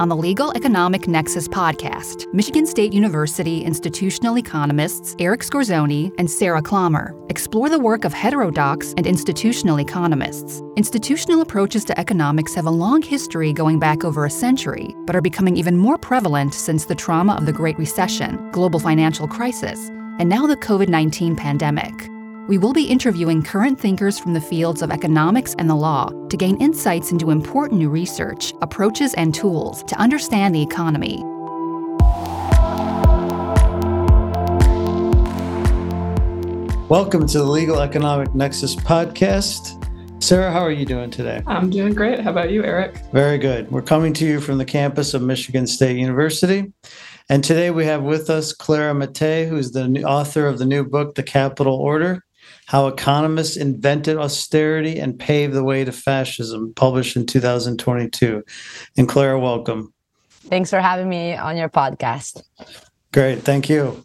On the Legal Economic Nexus podcast, Michigan State University institutional economists Eric Scorsone and Sarah Klammer explore the work of heterodox and institutional economists. Institutional approaches to economics have a long history going back over a century, but are becoming even more prevalent since the trauma of the Great Recession, global financial crisis, and now the COVID 19 pandemic. We will be interviewing current thinkers from the fields of economics and the law to gain insights into important new research, approaches, and tools to understand the economy. Welcome to the Legal Economic Nexus podcast. Sarah, how are you doing today? I'm doing great. How about you, Eric? Very good. We're coming to you from the campus of Michigan State University. And today we have with us Clara Mattei, who's the author of the new book, The Capital Order how Economists Invented Austerity and Paved the Way to Fascism, published in 2022. And Clara, welcome. Thanks for having me on your podcast. Great. Thank you.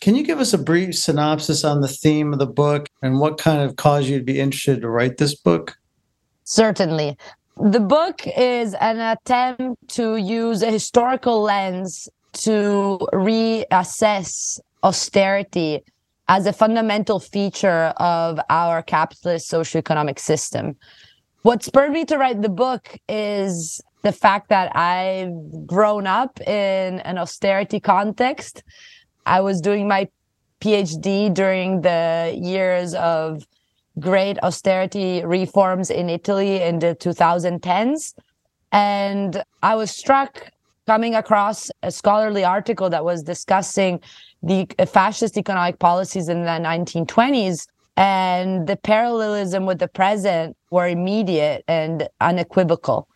Can you give us a brief synopsis on the theme of the book and what kind of caused you to be interested to write this book? Certainly. The book is an attempt to use a historical lens to reassess austerity as a fundamental feature of our capitalist socioeconomic system. What spurred me to write the book is the fact that I've grown up in an austerity context. I was doing my PhD during the years of great austerity reforms in Italy in the 2010s. And I was struck coming across a scholarly article that was discussing the fascist economic policies in the 1920s and the parallelism with the present were immediate and unequivocal.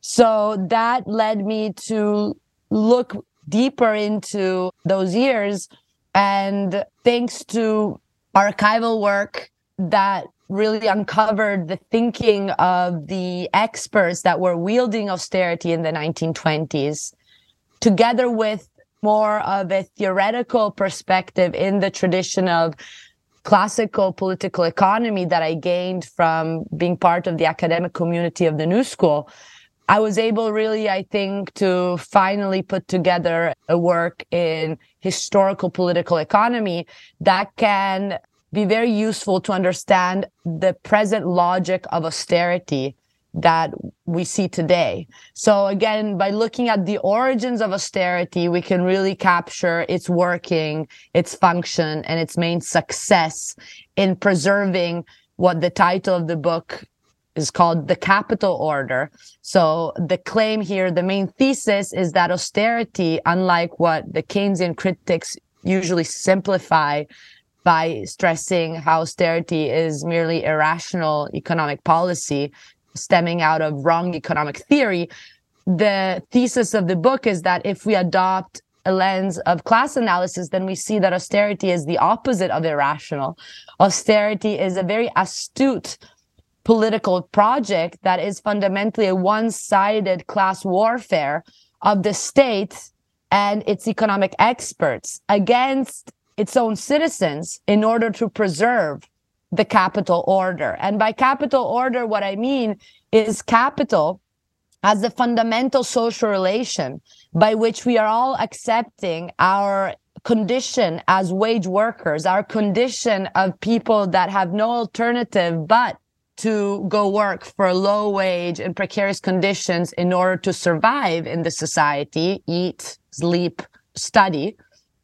So that led me to look deeper into those years. And thanks to archival work that really uncovered the thinking of the experts that were wielding austerity in the 1920s, together with more of a theoretical perspective in the tradition of classical political economy that I gained from being part of the academic community of the New School, I was able really, I think, to finally put together a work in historical political economy that can be very useful to understand the present logic of austerity that we see today. So again, by looking at the origins of austerity, we can really capture its working, its function, and its main success in preserving what the title of the book is called the capital order. So the claim here, the main thesis is that austerity, unlike what the Keynesian critics usually simplify by stressing how austerity is merely irrational economic policy, stemming out of wrong economic theory. The thesis of the book is that if we adopt a lens of class analysis, then we see that austerity is the opposite of irrational. Austerity is a very astute political project that is fundamentally a one sided class warfare of the state and its economic experts against its own citizens in order to preserve the capital order. And by capital order, what I mean is capital as the fundamental social relation by which we are all accepting our condition as wage workers, our condition of people that have no alternative but to go work for low wage and precarious conditions in order to survive in the society, eat, sleep, study.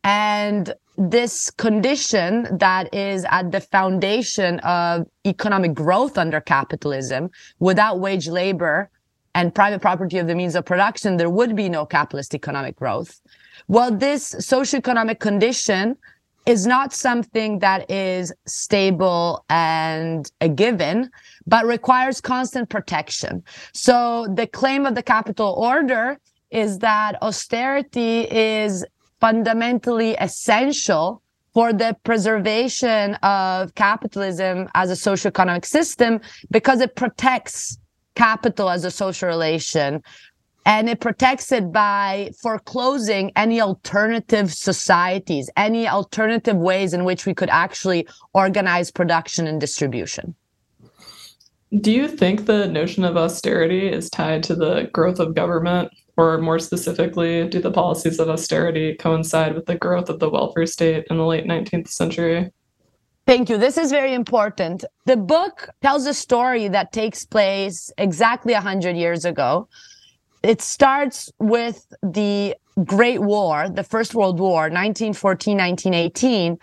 And this condition that is at the foundation of economic growth under capitalism without wage labor and private property of the means of production there would be no capitalist economic growth. Well this socioeconomic condition is not something that is stable and a given but requires constant protection. So the claim of the capital order is that austerity is fundamentally essential for the preservation of capitalism as a socioeconomic system because it protects capital as a social relation and it protects it by foreclosing any alternative societies, any alternative ways in which we could actually organize production and distribution. Do you think the notion of austerity is tied to the growth of government Or more specifically, do the policies of austerity coincide with the growth of the welfare state in the late 19th century? Thank you. This is very important. The book tells a story that takes place exactly 100 years ago. It starts with the Great War, the First World War, 1914, 1918,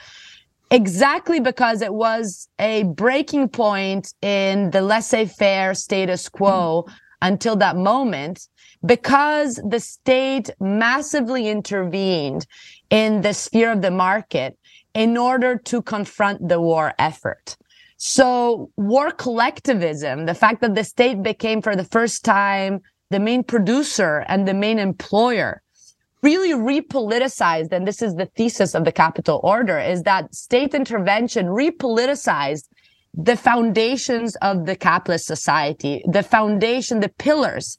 exactly because it was a breaking point in the laissez faire status quo mm. until that moment, because the state massively intervened in the sphere of the market in order to confront the war effort. So, war collectivism, the fact that the state became for the first time the main producer and the main employer really repoliticized, and this is the thesis of the capital order, is that state intervention repoliticized the foundations of the capitalist society, the foundation, the pillars,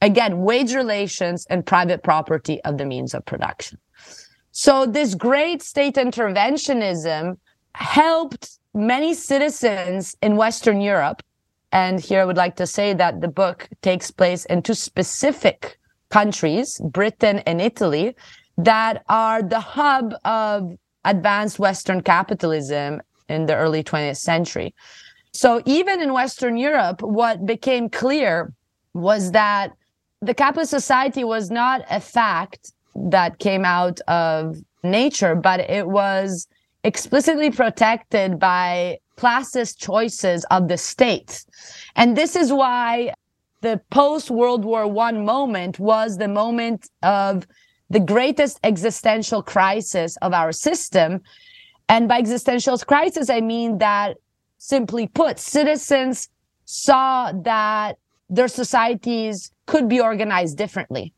again, wage relations and private property of the means of production. So this great state interventionism helped many citizens in Western Europe. And here I would like to say that the book takes place in two specific countries, Britain and Italy, that are the hub of advanced Western capitalism in the early 20th century. So even in Western Europe, what became clear was that the capitalist society was not a fact that came out of nature, but it was explicitly protected by classist choices of the state. And this is why the post World War One moment was the moment of the greatest existential crisis of our system. And by existential crisis, I mean that simply put, citizens saw that their societies could be organized differently.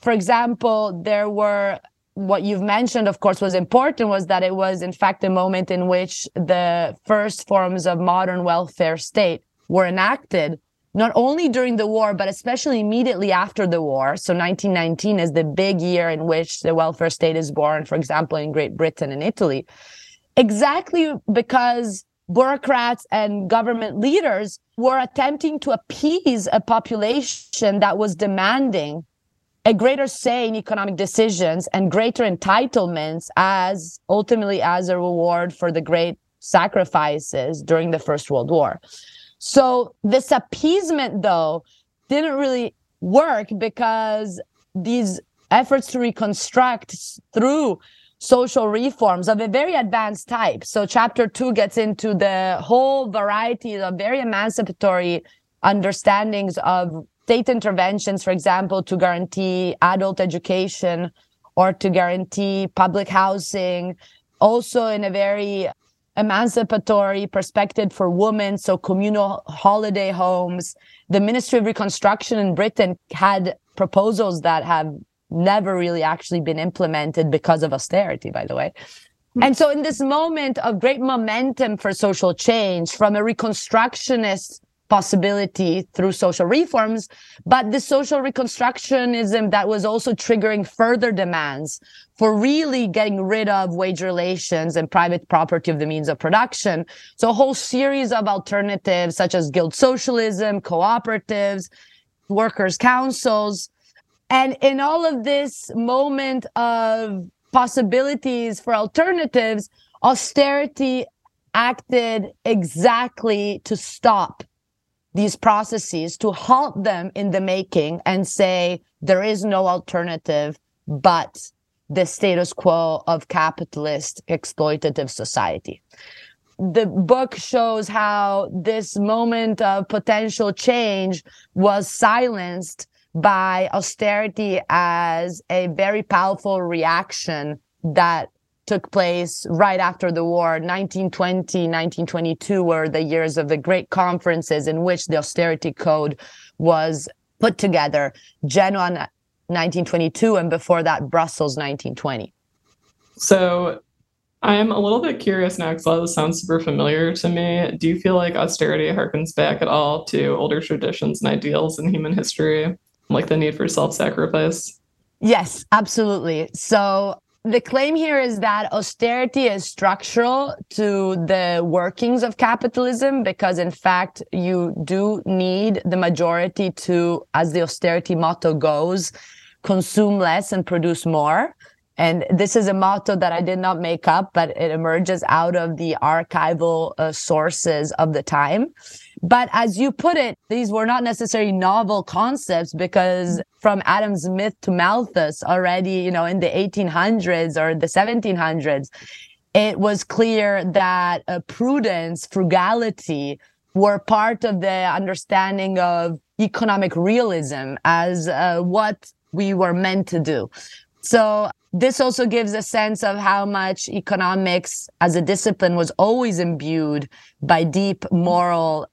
For example, there were what you've mentioned, of course, was important was that it was, in fact, a moment in which the first forms of modern welfare state were enacted not only during the war, but especially immediately after the war. So 1919 is the big year in which the welfare state is born, for example, in Great Britain and Italy. Exactly because bureaucrats and government leaders were attempting to appease a population that was demanding a greater say in economic decisions and greater entitlements as ultimately as a reward for the great sacrifices during the First World War. So this appeasement, though, didn't really work because these efforts to reconstruct through social reforms of a very advanced type. So chapter two gets into the whole variety of very emancipatory understandings of state interventions, for example, to guarantee adult education or to guarantee public housing, also in a very emancipatory perspective for women, so communal holiday homes. The Ministry of Reconstruction in Britain had proposals that have never really actually been implemented because of austerity, by the way. Hmm. And so, in this moment of great momentum for social change from a reconstructionist possibility through social reforms, but the social reconstructionism that was also triggering further demands for really getting rid of wage relations and private property of the means of production. So a whole series of alternatives such as guild socialism, cooperatives, workers' councils. And in all of this moment of possibilities for alternatives, austerity acted exactly to stop these processes to halt them in the making and say there is no alternative but the status quo of capitalist exploitative society. The book shows how this moment of potential change was silenced by austerity as a very powerful reaction that took place right after the war. 1920, 1922 were the years of the great conferences in which the austerity code was put together. Genoa 1922, and before that, Brussels 1920. So I'm a little bit curious now because a lot of this sounds super familiar to me. Do you feel like austerity harkens back at all to older traditions and ideals in human history, like the need for self sacrifice? Yes, absolutely. So the claim here is that austerity is structural to the workings of capitalism because in fact you do need the majority to as the austerity motto goes consume less and produce more. And this is a motto that I did not make up, but it emerges out of the archival uh, sources of the time. But as you put it, these were not necessarily novel concepts because from Adam Smith to Malthus already, you know, in the 1800s or the 1700s, it was clear that uh, prudence, frugality were part of the understanding of economic realism as uh, what we were meant to do. So this also gives a sense of how much economics as a discipline was always imbued by deep moral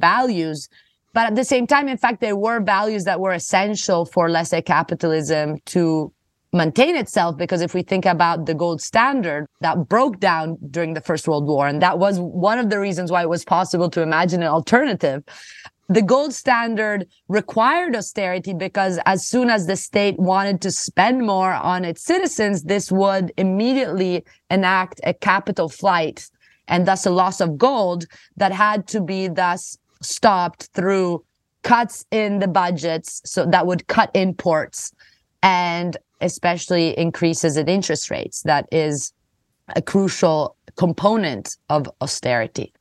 values. But at the same time, in fact, there were values that were essential for laissez capitalism to maintain itself. Because if we think about the gold standard that broke down during the First World War, and that was one of the reasons why it was possible to imagine an alternative, the gold standard required austerity because as soon as the state wanted to spend more on its citizens, this would immediately enact a capital flight and thus a loss of gold that had to be thus stopped through cuts in the budgets. So that would cut imports and especially increases in interest rates. That is a crucial component of austerity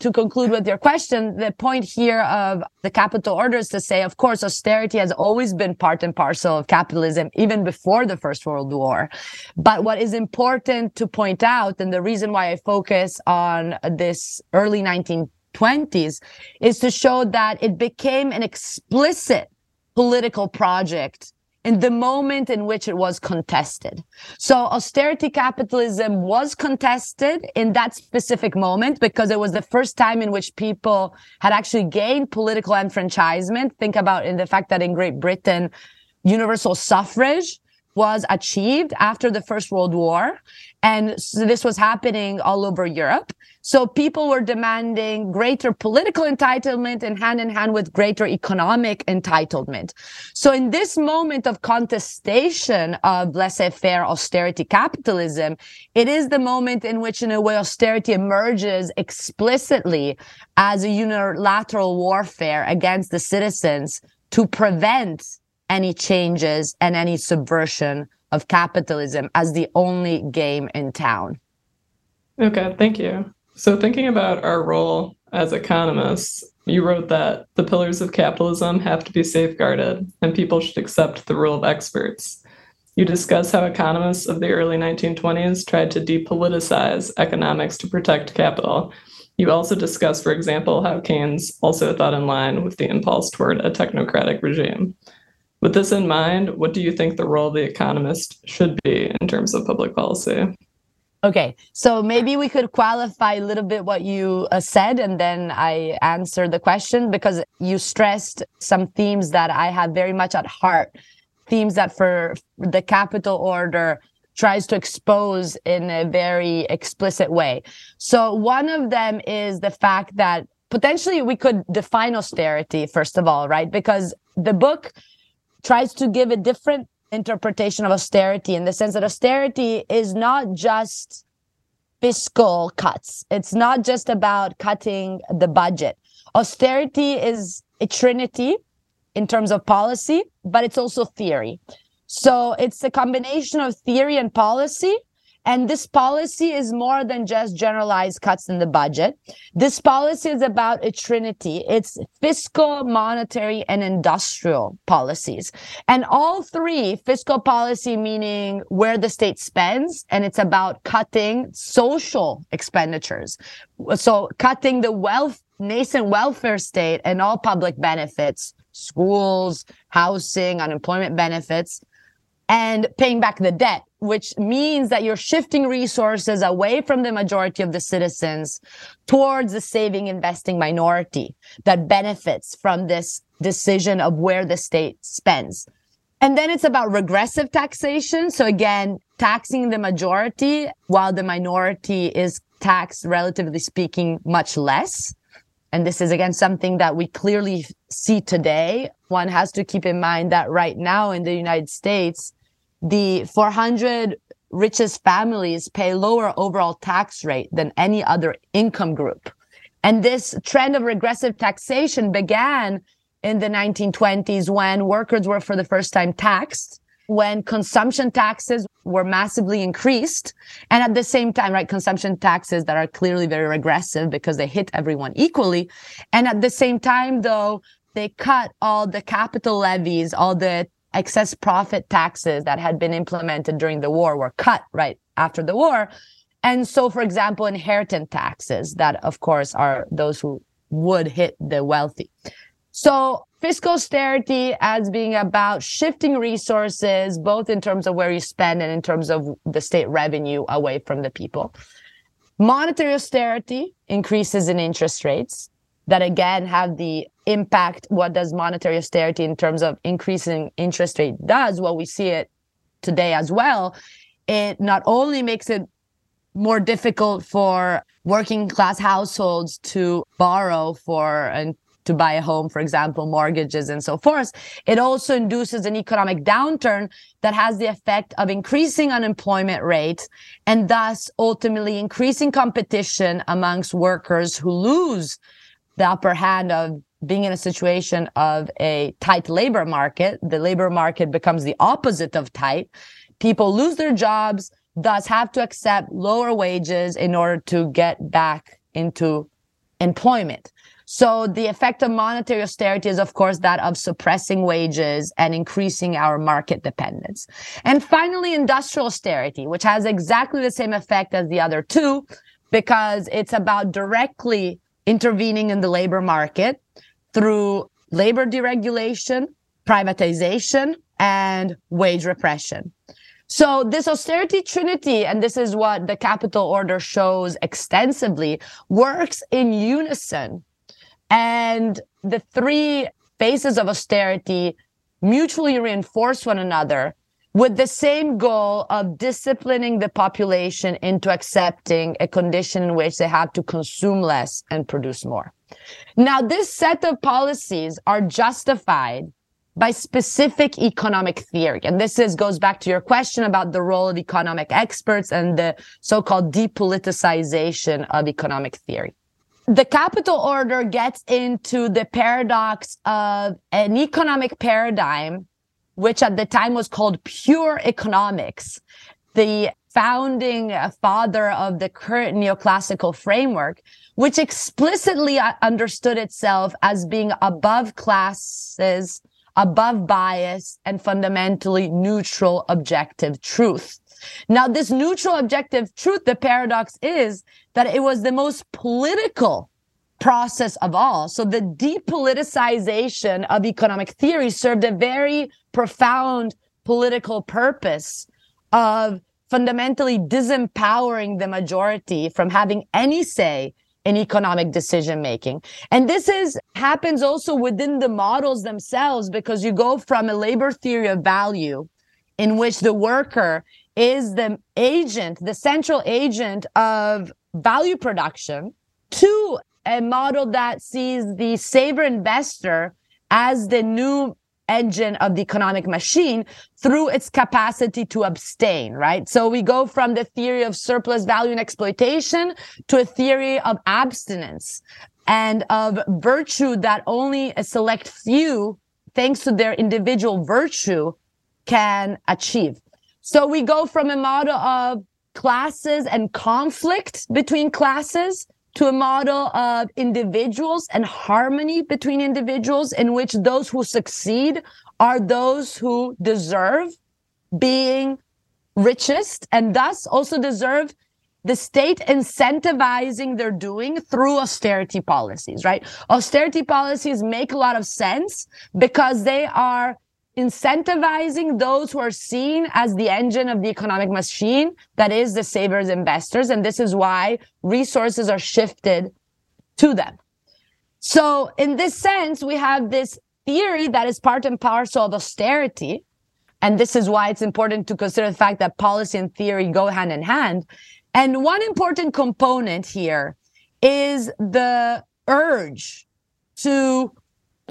to conclude with your question, the point here of the capital order is to say, of course, austerity has always been part and parcel of capitalism, even before the First World War. But what is important to point out, and the reason why I focus on this early 1920s, is to show that it became an explicit political project in the moment in which it was contested. So austerity capitalism was contested in that specific moment because it was the first time in which people had actually gained political enfranchisement. Think about in the fact that in Great Britain, universal suffrage was achieved after the First World War. And so this was happening all over Europe. So people were demanding greater political entitlement and hand in hand with greater economic entitlement. So in this moment of contestation of laissez-faire austerity capitalism, it is the moment in which in a way austerity emerges explicitly as a unilateral warfare against the citizens to prevent any changes and any subversion of capitalism as the only game in town. Okay, thank you. So, thinking about our role as economists, you wrote that the pillars of capitalism have to be safeguarded and people should accept the rule of experts. You discuss how economists of the early 1920s tried to depoliticize economics to protect capital. You also discuss, for example, how Keynes also thought in line with the impulse toward a technocratic regime. With this in mind, what do you think the role of the economist should be in terms of public policy? Okay, so maybe we could qualify a little bit what you uh, said, and then I answer the question because you stressed some themes that I have very much at heart, themes that for the capital order tries to expose in a very explicit way. So one of them is the fact that potentially we could define austerity first of all, right? Because the book tries to give a different interpretation of austerity in the sense that austerity is not just fiscal cuts. It's not just about cutting the budget. Austerity is a trinity in terms of policy, but it's also theory. So it's a combination of theory and policy and this policy is more than just generalized cuts in the budget. This policy is about a trinity. It's fiscal, monetary, and industrial policies. And all three fiscal policy, meaning where the state spends, and it's about cutting social expenditures. So cutting the wealth, nascent welfare state and all public benefits, schools, housing, unemployment benefits, and paying back the debt which means that you're shifting resources away from the majority of the citizens towards the saving investing minority that benefits from this decision of where the state spends. And then it's about regressive taxation. So again, taxing the majority while the minority is taxed, relatively speaking, much less. And this is again something that we clearly see today. One has to keep in mind that right now in the United States, the 400 richest families pay lower overall tax rate than any other income group. And this trend of regressive taxation began in the 1920s when workers were for the first time taxed when consumption taxes were massively increased. And at the same time, right, consumption taxes that are clearly very regressive because they hit everyone equally. And at the same time, though, they cut all the capital levies, all the excess profit taxes that had been implemented during the war were cut right after the war. And so, for example, inheritance taxes that, of course, are those who would hit the wealthy. So fiscal austerity as being about shifting resources, both in terms of where you spend and in terms of the state revenue away from the people. Monetary austerity increases in interest rates that again have the impact. What does monetary austerity in terms of increasing interest rate does? Well, we see it today as well. It not only makes it more difficult for working class households to borrow for and to buy a home, for example, mortgages and so forth. It also induces an economic downturn that has the effect of increasing unemployment rates and thus ultimately increasing competition amongst workers who lose the upper hand of being in a situation of a tight labor market. The labor market becomes the opposite of tight. People lose their jobs, thus have to accept lower wages in order to get back into employment. So the effect of monetary austerity is, of course, that of suppressing wages and increasing our market dependence. And finally, industrial austerity, which has exactly the same effect as the other two, because it's about directly intervening in the labor market through labor deregulation, privatization, and wage repression. So this austerity trinity, and this is what the capital order shows extensively, works in unison and the three phases of austerity mutually reinforce one another with the same goal of disciplining the population into accepting a condition in which they have to consume less and produce more. Now, this set of policies are justified by specific economic theory. And this is goes back to your question about the role of economic experts and the so-called depoliticization of economic theory the capital order gets into the paradox of an economic paradigm, which at the time was called pure economics. The founding father of the current neoclassical framework, which explicitly uh, understood itself as being above classes, above bias, and fundamentally neutral objective truth. Now, this neutral objective truth, the paradox is that it was the most political process of all. So the depoliticization of economic theory served a very profound political purpose of fundamentally disempowering the majority from having any say in economic decision making. And this is happens also within the models themselves because you go from a labor theory of value in which the worker is the agent, the central agent of value production to a model that sees the saver investor as the new engine of the economic machine through its capacity to abstain, right? So we go from the theory of surplus value and exploitation to a theory of abstinence and of virtue that only a select few, thanks to their individual virtue, can achieve. So we go from a model of classes and conflict between classes to a model of individuals and harmony between individuals in which those who succeed are those who deserve being richest and thus also deserve the state incentivizing their doing through austerity policies, right? Austerity policies make a lot of sense because they are incentivizing those who are seen as the engine of the economic machine that is the savers investors. And this is why resources are shifted to them. So in this sense we have this theory that is part and parcel of austerity. And this is why it's important to consider the fact that policy and theory go hand in hand. And one important component here is the urge to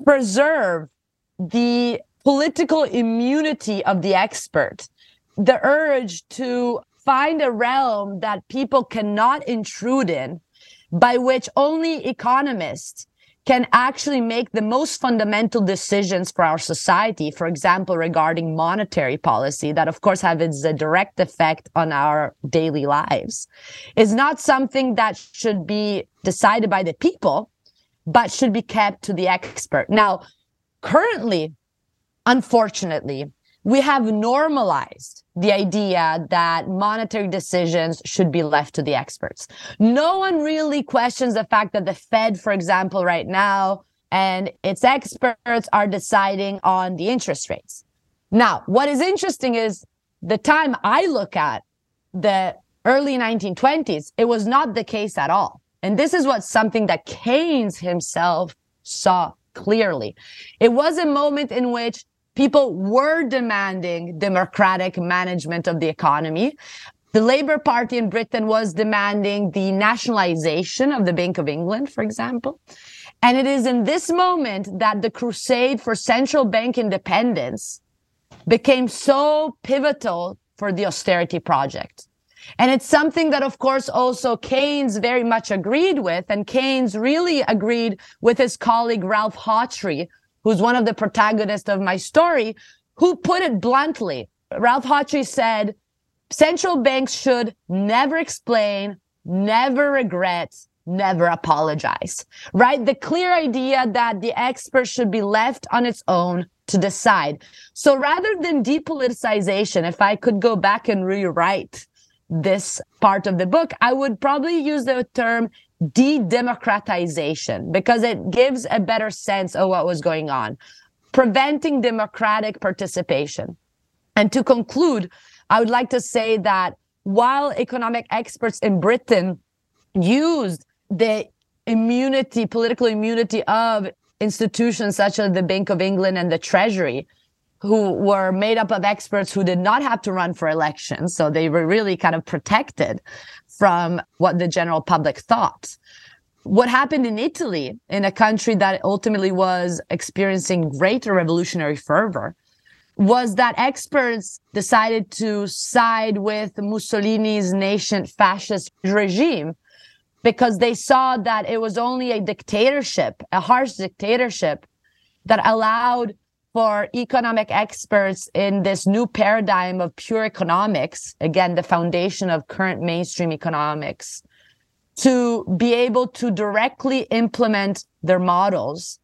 preserve the political immunity of the expert, the urge to find a realm that people cannot intrude in, by which only economists can actually make the most fundamental decisions for our society, for example, regarding monetary policy, that of course have its a direct effect on our daily lives, is not something that should be decided by the people, but should be kept to the expert. Now, currently, unfortunately, we have normalized the idea that monetary decisions should be left to the experts. No one really questions the fact that the Fed, for example, right now, and its experts are deciding on the interest rates. Now, what is interesting is the time I look at the early 1920s, it was not the case at all. And this is what something that Keynes himself saw clearly. It was a moment in which people were demanding democratic management of the economy. The Labour Party in Britain was demanding the nationalization of the Bank of England, for example. And it is in this moment that the crusade for central bank independence became so pivotal for the austerity project. And it's something that, of course, also Keynes very much agreed with. And Keynes really agreed with his colleague Ralph Hawtrey, who's one of the protagonists of my story, who put it bluntly. Ralph Hawtrey said, central banks should never explain, never regret, never apologize, right? The clear idea that the expert should be left on its own to decide. So rather than depoliticization, if I could go back and rewrite this part of the book, I would probably use the term de-democratization because it gives a better sense of what was going on, preventing democratic participation. And to conclude, I would like to say that while economic experts in Britain used the immunity, political immunity of institutions such as the Bank of England and the Treasury, who were made up of experts who did not have to run for elections. So they were really kind of protected from what the general public thought. What happened in Italy, in a country that ultimately was experiencing greater revolutionary fervor, was that experts decided to side with Mussolini's nascent fascist regime because they saw that it was only a dictatorship, a harsh dictatorship that allowed for economic experts in this new paradigm of pure economics, again, the foundation of current mainstream economics, to be able to directly implement their models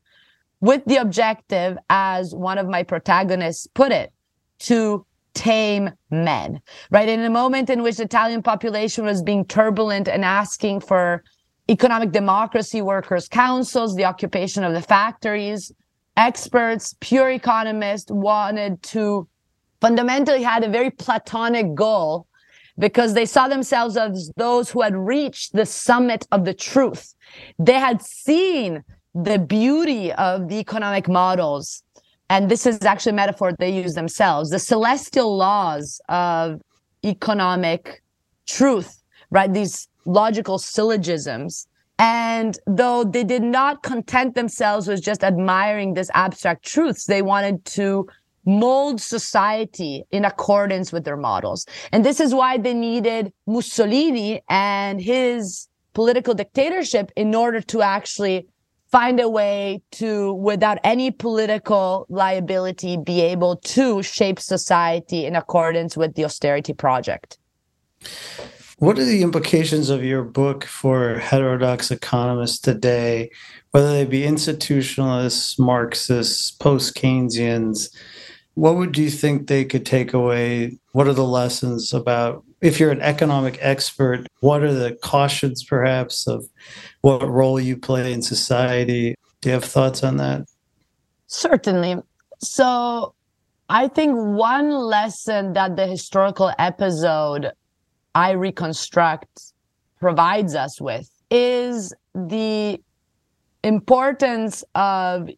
with the objective, as one of my protagonists put it, to tame men, right? In a moment in which the Italian population was being turbulent and asking for economic democracy, workers' councils, the occupation of the factories, experts, pure economists wanted to fundamentally had a very platonic goal because they saw themselves as those who had reached the summit of the truth. They had seen the beauty of the economic models. And this is actually a metaphor they use themselves, the celestial laws of economic truth, right? These logical syllogisms and though they did not content themselves with just admiring this abstract truths, they wanted to mold society in accordance with their models. And this is why they needed Mussolini and his political dictatorship in order to actually find a way to, without any political liability, be able to shape society in accordance with the austerity project. What are the implications of your book for heterodox economists today, whether they be institutionalists, Marxists, post Keynesians? What would you think they could take away? What are the lessons about if you're an economic expert? What are the cautions, perhaps, of what role you play in society? Do you have thoughts on that? Certainly. So, I think one lesson that the historical episode I reconstruct provides us with is the importance of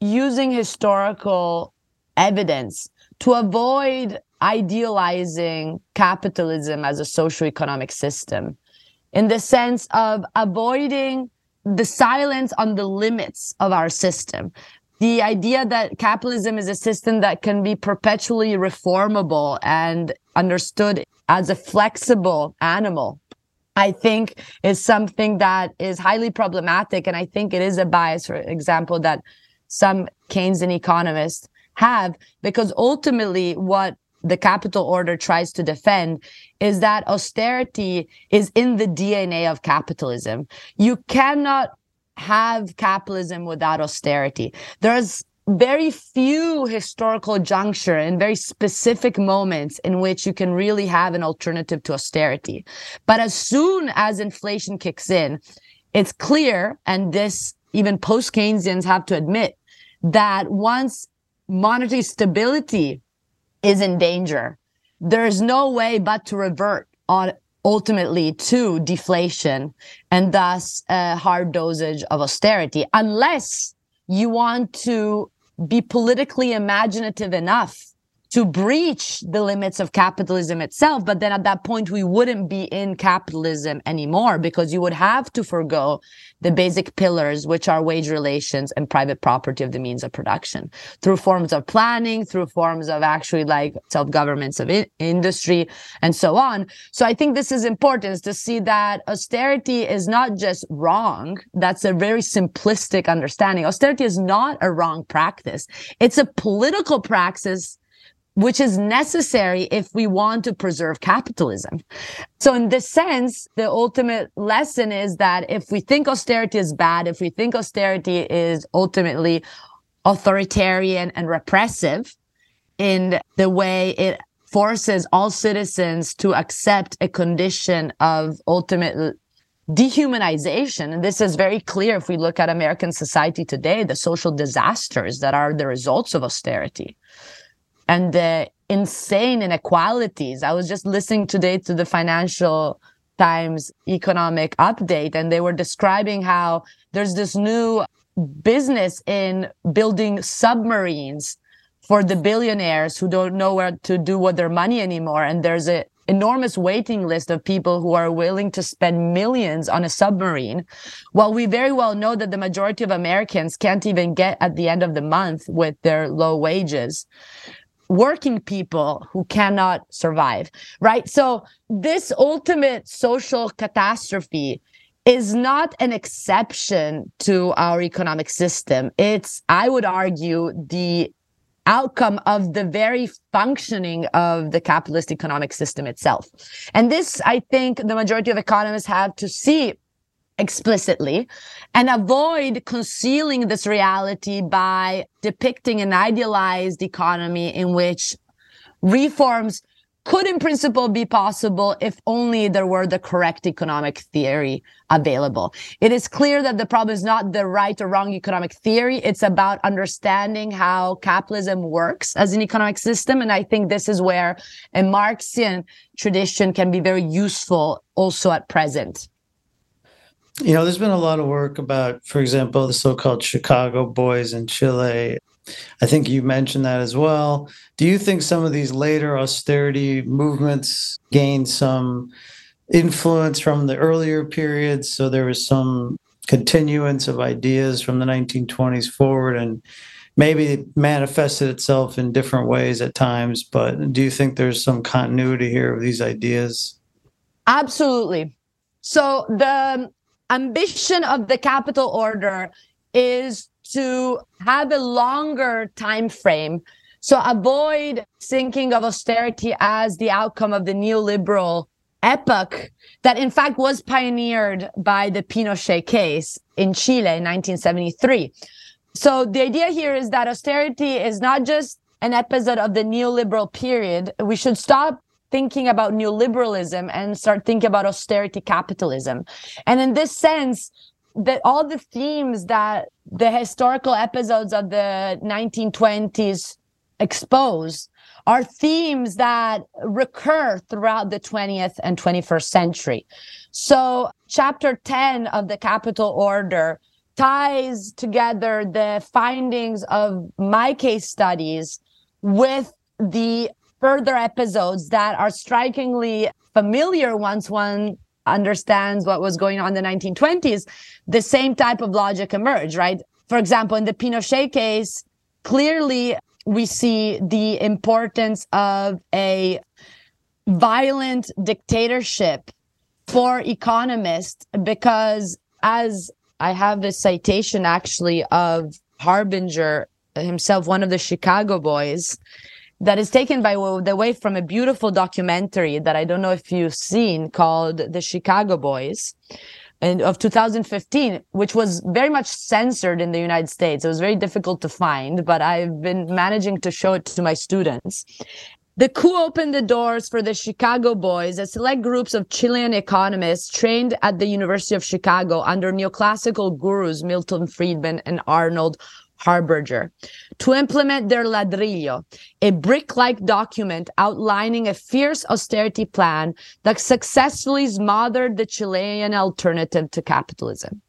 using historical evidence to avoid idealizing capitalism as a socio-economic system in the sense of avoiding the silence on the limits of our system. The idea that capitalism is a system that can be perpetually reformable and understood as a flexible animal I think is something that is highly problematic. And I think it is a bias, for example, that some Keynesian economists have, because ultimately what the capital order tries to defend is that austerity is in the DNA of capitalism. You cannot have capitalism without austerity. There's very few historical juncture and very specific moments in which you can really have an alternative to austerity. But as soon as inflation kicks in, it's clear, and this even post Keynesians have to admit, that once monetary stability is in danger, there's no way but to revert on ultimately to deflation and thus a hard dosage of austerity, unless you want to be politically imaginative enough to breach the limits of capitalism itself. But then at that point, we wouldn't be in capitalism anymore because you would have to forego the basic pillars, which are wage relations and private property of the means of production through forms of planning, through forms of actually like self governments of in- industry and so on. So I think this is important is to see that austerity is not just wrong. That's a very simplistic understanding. Austerity is not a wrong practice. It's a political praxis which is necessary if we want to preserve capitalism. So, in this sense, the ultimate lesson is that if we think austerity is bad, if we think austerity is ultimately authoritarian and repressive in the way it forces all citizens to accept a condition of ultimate dehumanization. And this is very clear if we look at American society today, the social disasters that are the results of austerity and the insane inequalities. I was just listening today to the Financial Times economic update, and they were describing how there's this new business in building submarines for the billionaires who don't know where to do with their money anymore. And there's an enormous waiting list of people who are willing to spend millions on a submarine. While we very well know that the majority of Americans can't even get at the end of the month with their low wages working people who cannot survive, right? So this ultimate social catastrophe is not an exception to our economic system. It's, I would argue, the outcome of the very functioning of the capitalist economic system itself. And this, I think, the majority of economists have to see explicitly and avoid concealing this reality by depicting an idealized economy in which reforms could in principle be possible if only there were the correct economic theory available. It is clear that the problem is not the right or wrong economic theory. It's about understanding how capitalism works as an economic system. And I think this is where a Marxian tradition can be very useful also at present. You know, there's been a lot of work about, for example, the so called Chicago boys in Chile. I think you mentioned that as well. Do you think some of these later austerity movements gained some influence from the earlier periods? So there was some continuance of ideas from the 1920s forward and maybe manifested itself in different ways at times. But do you think there's some continuity here of these ideas? Absolutely. So the ambition of the capital order is to have a longer time frame so avoid thinking of austerity as the outcome of the neoliberal epoch that in fact was pioneered by the Pinochet case in Chile in 1973. So the idea here is that austerity is not just an episode of the neoliberal period. We should stop thinking about neoliberalism and start thinking about austerity capitalism. And in this sense, that all the themes that the historical episodes of the 1920s expose are themes that recur throughout the 20th and 21st century. So, chapter 10 of the Capital Order ties together the findings of my case studies with the further episodes that are strikingly familiar once one understands what was going on in the 1920s, the same type of logic emerged, right? For example, in the Pinochet case, clearly we see the importance of a violent dictatorship for economists because as I have a citation actually of Harberger himself, one of the Chicago boys, that is taken by the way from a beautiful documentary that I don't know if you've seen called The Chicago Boys and of 2015, which was very much censored in the United States. It was very difficult to find, but I've been managing to show it to my students. The coup opened the doors for the Chicago Boys, a select groups of Chilean economists trained at the University of Chicago under neoclassical gurus Milton Friedman and Arnold Harberger to implement their ladrillo, a brick-like document outlining a fierce austerity plan that successfully smothered the Chilean alternative to capitalism.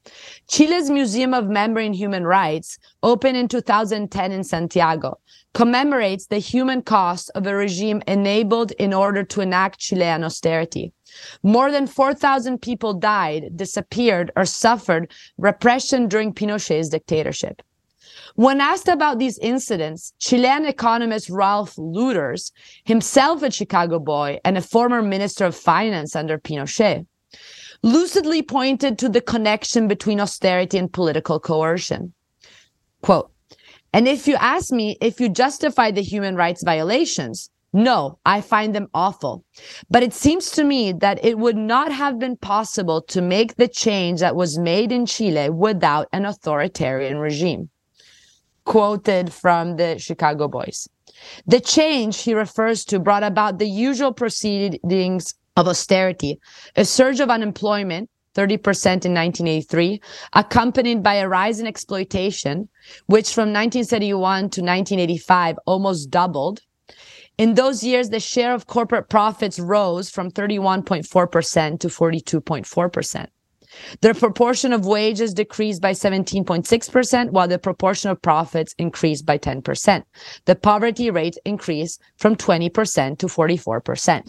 Chile's Museum of Memory and Human Rights, opened in 2010 in Santiago, commemorates the human cost of a regime enabled in order to enact Chilean austerity. More than 4,000 people died, disappeared, or suffered repression during Pinochet's dictatorship. When asked about these incidents, Chilean economist Ralph Luders, himself a Chicago boy and a former minister of finance under Pinochet, lucidly pointed to the connection between austerity and political coercion. Quote, and if you ask me if you justify the human rights violations, no, I find them awful. But it seems to me that it would not have been possible to make the change that was made in Chile without an authoritarian regime quoted from the Chicago Boys. The change he refers to brought about the usual proceedings of austerity, a surge of unemployment, 30% in 1983, accompanied by a rise in exploitation, which from 1971 to 1985 almost doubled. In those years, the share of corporate profits rose from 31.4% to 42.4%. The proportion of wages decreased by 17.6%, while the proportion of profits increased by 10%. The poverty rate increased from 20% to 44%.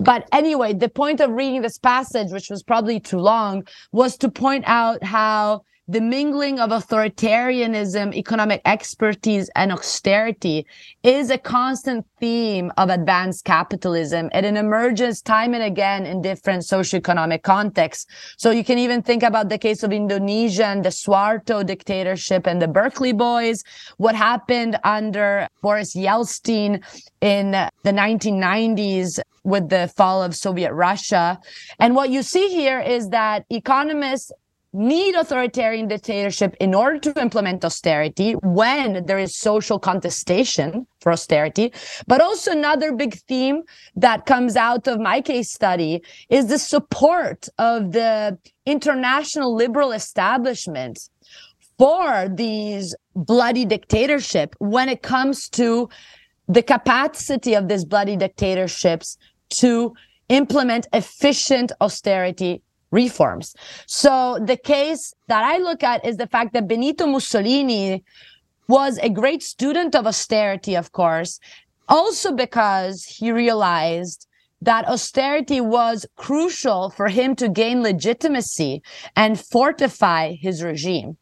But anyway, the point of reading this passage, which was probably too long, was to point out how the mingling of authoritarianism, economic expertise, and austerity is a constant theme of advanced capitalism, and it emerges time and again in different socioeconomic contexts. So you can even think about the case of Indonesia and the Suharto dictatorship and the Berkeley Boys, what happened under Boris Yeltsin in the 1990s with the fall of Soviet Russia. And what you see here is that economists need authoritarian dictatorship in order to implement austerity when there is social contestation for austerity. But also another big theme that comes out of my case study is the support of the international liberal establishment for these bloody dictatorship when it comes to the capacity of these bloody dictatorships to implement efficient austerity reforms. So the case that I look at is the fact that Benito Mussolini was a great student of austerity, of course, also because he realized that austerity was crucial for him to gain legitimacy and fortify his regime.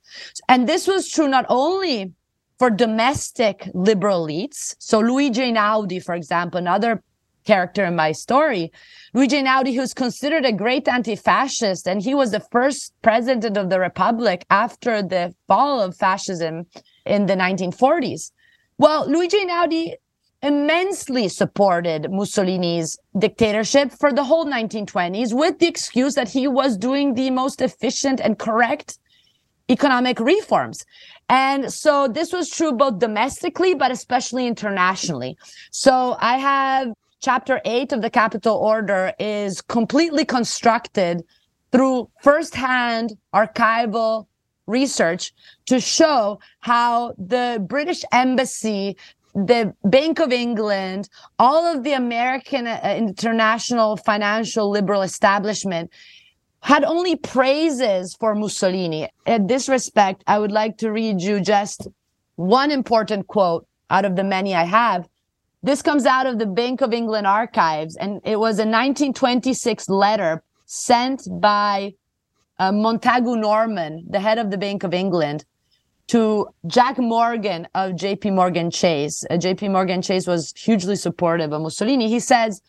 And this was true not only for domestic liberal elites. So Luigi Einaudi, for example, another character in my story. Luigi Einaudi, who's considered a great anti-fascist, and he was the first president of the republic after the fall of fascism in the 1940s. Well, Luigi Einaudi immensely supported Mussolini's dictatorship for the whole 1920s with the excuse that he was doing the most efficient and correct economic reforms. And so this was true both domestically, but especially internationally. So I have chapter eight of the Capital Order is completely constructed through firsthand archival research to show how the British Embassy, the Bank of England, all of the American uh, international financial liberal establishment had only praises for Mussolini. In this respect, I would like to read you just one important quote out of the many I have this comes out of the Bank of England archives, and it was a 1926 letter sent by uh, Montagu Norman, the head of the Bank of England, to Jack Morgan of JP Morgan Chase. Uh, JP Morgan Chase was hugely supportive of Mussolini. He says,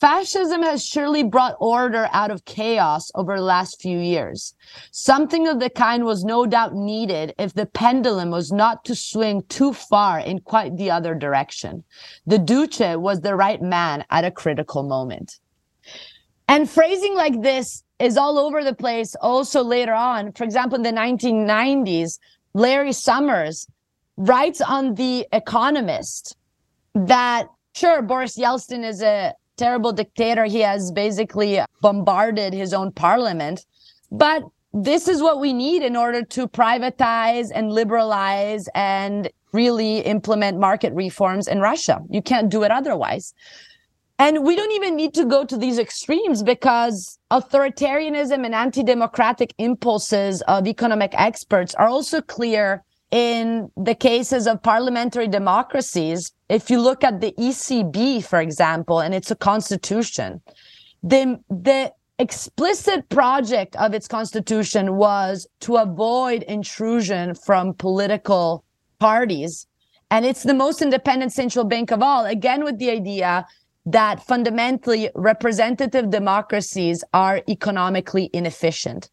Fascism has surely brought order out of chaos over the last few years. Something of the kind was no doubt needed if the pendulum was not to swing too far in quite the other direction. The Duce was the right man at a critical moment. And phrasing like this is all over the place also later on. For example, in the 1990s, Larry Summers writes on The Economist that, sure, Boris Yeltsin is a terrible dictator. He has basically bombarded his own parliament. But this is what we need in order to privatize and liberalize and really implement market reforms in Russia. You can't do it otherwise. And we don't even need to go to these extremes because authoritarianism and anti democratic impulses of economic experts are also clear in the cases of parliamentary democracies, if you look at the ECB, for example, and it's a constitution, the, the explicit project of its constitution was to avoid intrusion from political parties. And it's the most independent central bank of all, again, with the idea that fundamentally representative democracies are economically inefficient.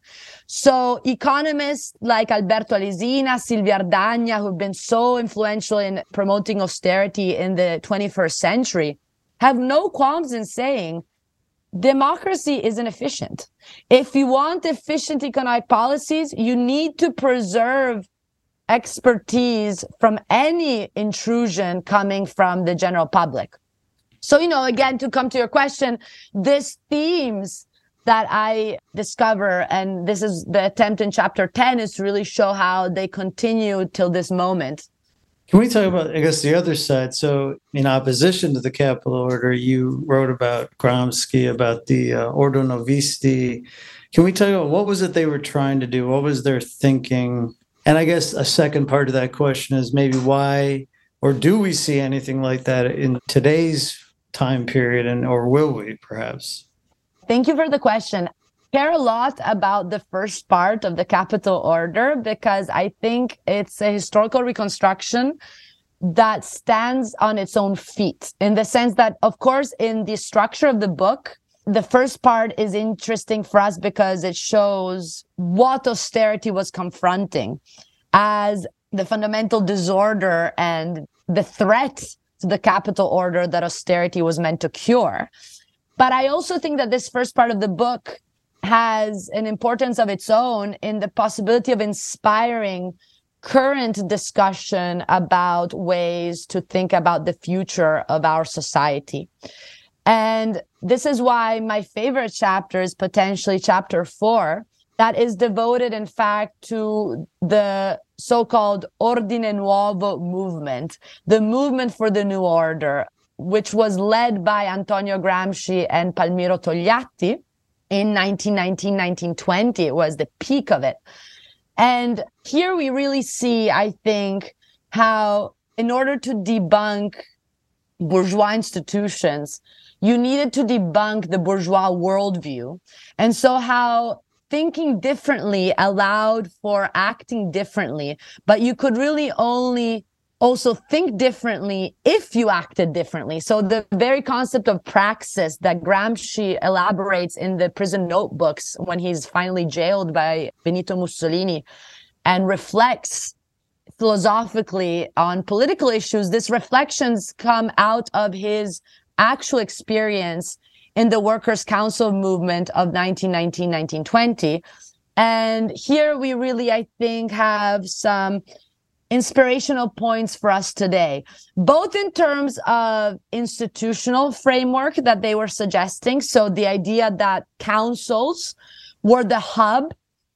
So economists like Alberto Alesina, Silvia Ardagna, who've been so influential in promoting austerity in the 21st century, have no qualms in saying democracy is inefficient. If you want efficient economic policies, you need to preserve expertise from any intrusion coming from the general public. So, you know, again, to come to your question, these themes that I discover, and this is the attempt in chapter 10 is to really show how they continue till this moment. Can we talk about, I guess, the other side? So, in opposition to the capital order, you wrote about Gramsci, about the uh, Ordinovisti. Can we talk about what was it they were trying to do? What was their thinking? And I guess a second part of that question is maybe why, or do we see anything like that in today's time period and or will we perhaps? Thank you for the question. Care a lot about the first part of the capital order because i think it's a historical reconstruction that stands on its own feet in the sense that of course in the structure of the book the first part is interesting for us because it shows what austerity was confronting as the fundamental disorder and the threat to the capital order that austerity was meant to cure. But I also think that this first part of the book has an importance of its own in the possibility of inspiring current discussion about ways to think about the future of our society. And this is why my favorite chapter is potentially chapter four, that is devoted, in fact, to the so-called Ordine Nuovo movement, the movement for the new order, which was led by Antonio Gramsci and Palmiro Togliatti in 1919, 1920. It was the peak of it. And here we really see, I think, how in order to debunk bourgeois institutions, you needed to debunk the bourgeois worldview. And so how thinking differently allowed for acting differently, but you could really only also think differently if you acted differently. So the very concept of praxis that Gramsci elaborates in the prison notebooks when he's finally jailed by Benito Mussolini and reflects philosophically on political issues, these reflections come out of his actual experience in the workers' council movement of 1919, 1920. And here we really, I think, have some inspirational points for us today, both in terms of institutional framework that they were suggesting. So the idea that councils were the hub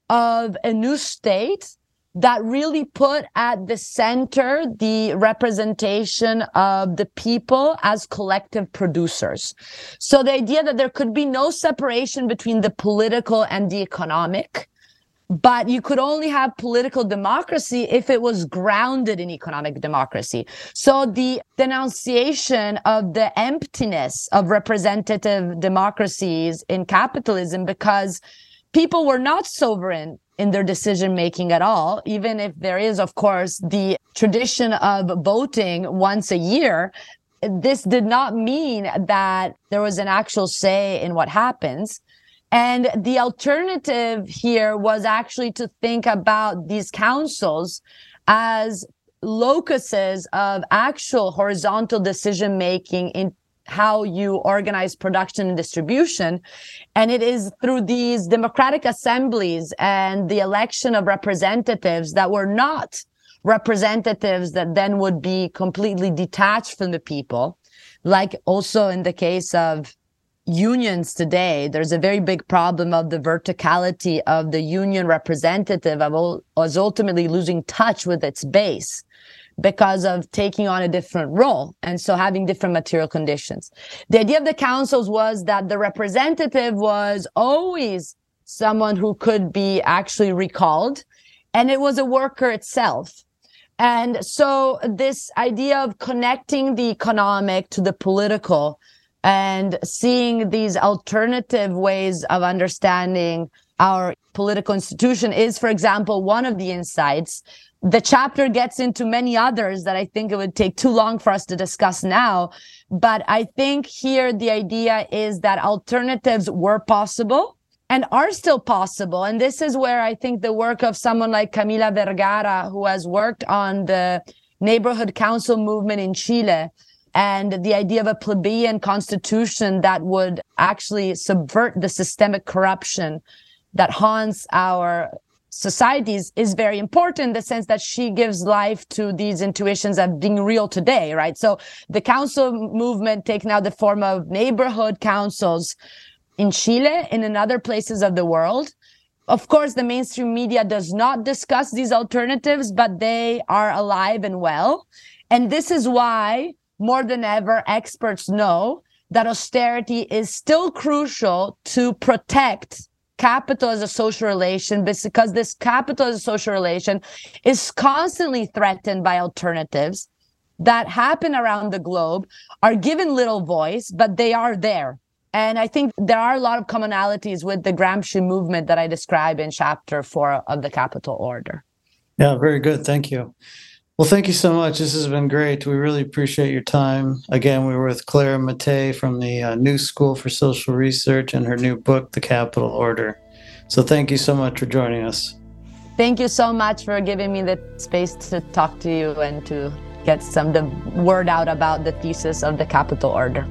of a new state that really put at the center the representation of the people as collective producers. So the idea that there could be no separation between the political and the economic, but you could only have political democracy if it was grounded in economic democracy. So the denunciation of the emptiness of representative democracies in capitalism because people were not sovereign in their decision making at all, even if there is, of course, the tradition of voting once a year. this did not mean that there was an actual say in what happens. And the alternative here was actually to think about these councils as locuses of actual horizontal decision making in how you organize production and distribution. And it is through these democratic assemblies and the election of representatives that were not representatives that then would be completely detached from the people. Like also in the case of unions today, there's a very big problem of the verticality of the union representative of was ultimately losing touch with its base because of taking on a different role and so having different material conditions. The idea of the councils was that the representative was always someone who could be actually recalled and it was a worker itself. And so this idea of connecting the economic to the political and seeing these alternative ways of understanding our political institution is, for example, one of the insights. The chapter gets into many others that I think it would take too long for us to discuss now. But I think here the idea is that alternatives were possible and are still possible. And this is where I think the work of someone like Camila Vergara, who has worked on the neighborhood council movement in Chile, and the idea of a plebeian constitution that would actually subvert the systemic corruption that haunts our societies is very important in the sense that she gives life to these intuitions of being real today, right? So the council movement take now the form of neighborhood councils in Chile and in other places of the world. Of course, the mainstream media does not discuss these alternatives, but they are alive and well. And this is why more than ever, experts know that austerity is still crucial to protect capital as a social relation because this capital as a social relation is constantly threatened by alternatives that happen around the globe are given little voice but they are there. And i think there are a lot of commonalities with the gramsci movement that i describe in chapter 4 of the capital order. Yeah very good. Thank you well, thank you so much. This has been great. We really appreciate your time. Again, we were with Clara Mattei from the uh, New School for Social Research and her new book, The Capital Order. So thank you so much for joining us. Thank you so much for giving me the space to talk to you and to get some the word out about the thesis of the capital order.